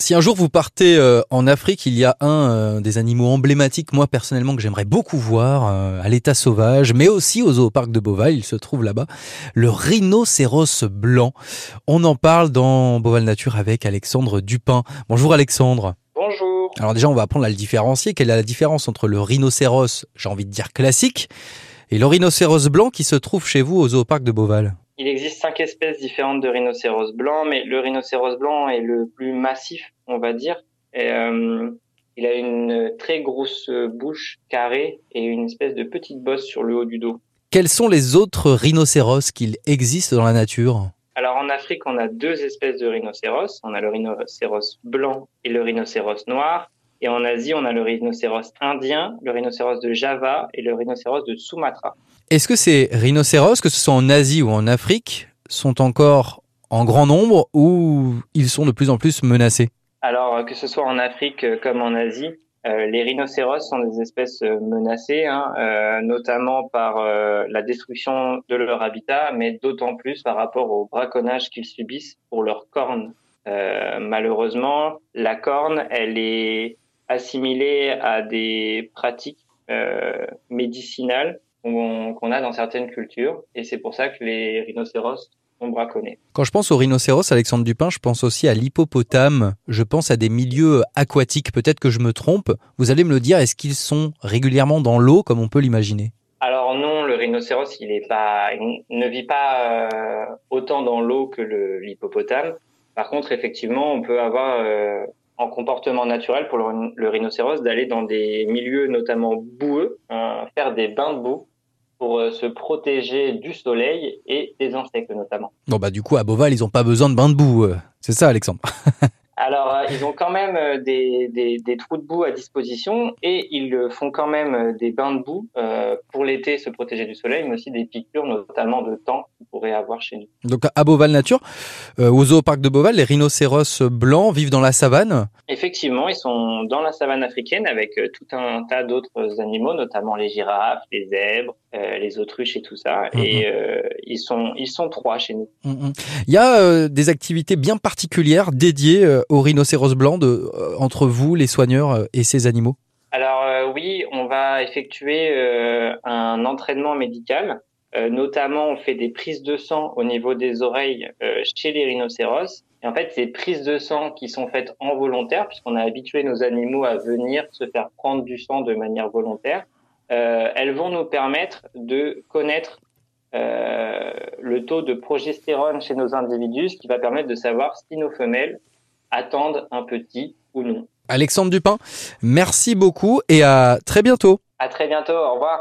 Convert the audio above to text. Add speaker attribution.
Speaker 1: Si un jour vous partez euh, en Afrique, il y a un euh, des animaux emblématiques, moi personnellement, que j'aimerais beaucoup voir euh, à l'état sauvage, mais aussi au zooparc de Beauval, il se trouve là-bas, le rhinocéros blanc. On en parle dans Beauval Nature avec Alexandre Dupin. Bonjour Alexandre.
Speaker 2: Bonjour.
Speaker 1: Alors déjà, on va apprendre à le différencier. Quelle est la différence entre le rhinocéros, j'ai envie de dire classique, et le rhinocéros blanc qui se trouve chez vous au zooparc de Beauval?
Speaker 2: Il existe cinq espèces différentes de rhinocéros blanc, mais le rhinocéros blanc est le plus massif, on va dire. Et, euh, il a une très grosse bouche carrée et une espèce de petite bosse sur le haut du dos.
Speaker 1: Quels sont les autres rhinocéros qu'il existe dans la nature?
Speaker 2: Alors en Afrique, on a deux espèces de rhinocéros. On a le rhinocéros blanc et le rhinocéros noir. Et en Asie, on a le rhinocéros indien, le rhinocéros de Java et le rhinocéros de Sumatra.
Speaker 1: Est-ce que ces rhinocéros, que ce soit en Asie ou en Afrique, sont encore en grand nombre ou ils sont de plus en plus menacés?
Speaker 2: Alors, que ce soit en Afrique comme en Asie, euh, les rhinocéros sont des espèces euh, menacées, hein, euh, notamment par la destruction de leur habitat, mais d'autant plus par rapport au braconnage qu'ils subissent pour leurs cornes. malheureusement, la corne, elle est assimilée à des pratiques médicinales qu'on a dans certaines cultures. Et c'est pour ça que les rhinocéros sont braconnés.
Speaker 1: Quand je pense aux rhinocéros, Alexandre Dupin, je pense aussi à l'hippopotame. Je pense à des milieux aquatiques. Peut-être que je me trompe. Vous allez me le dire, est-ce qu'ils sont régulièrement dans l'eau comme on peut l'imaginer?
Speaker 2: Alors non, le rhinocéros, il, est pas, ne vit pas euh, autant dans l'eau que l'hippopotame. Par contre, effectivement, on peut avoir euh, en comportement naturel pour le, rhinocéros d'aller dans des milieux notamment boueux, hein, faire des bains de boue pour euh, se protéger du soleil et des insectes notamment.
Speaker 1: Bon bah du coup à Beauval ils n'ont pas besoin de bains de boue, euh. c'est ça Alexandre
Speaker 2: Alors, euh, ils ont quand même euh, des, des, des, trous de boue à disposition et ils font quand même euh, des bains de boue pour l'été, se protéger du soleil, mais aussi des piqûres, notamment de temps qu'on pourrait avoir chez nous.
Speaker 1: Donc, à Beauval Nature, au zooparc de Beauval, les rhinocéros blancs vivent dans la savane?
Speaker 2: Effectivement, ils sont dans la savane africaine avec tout un tas d'autres animaux, notamment les girafes, les zèbres, les autruches et tout ça. Mm-hmm. Et ils sont ils sont trois chez nous.
Speaker 1: Mm-hmm. Il y a des activités bien particulières dédiées au rhinocéros blanc euh, entre vous, les soigneurs euh, et ces animaux?
Speaker 2: Alors euh, oui, on va effectuer un entraînement médical. notamment, on fait des prises de sang au niveau des oreilles chez les rhinocéros. Et en fait, ces prises de sang qui sont faites en volontaire, puisqu'on a habitué nos animaux à venir se faire prendre du sang de manière volontaire, elles vont nous permettre de connaître le taux de progestérone chez nos individus, ce qui va permettre de savoir si nos femelles attendent un petit ou non.
Speaker 1: Alexandre Dupin, merci beaucoup et à très bientôt.
Speaker 2: À très bientôt, au revoir.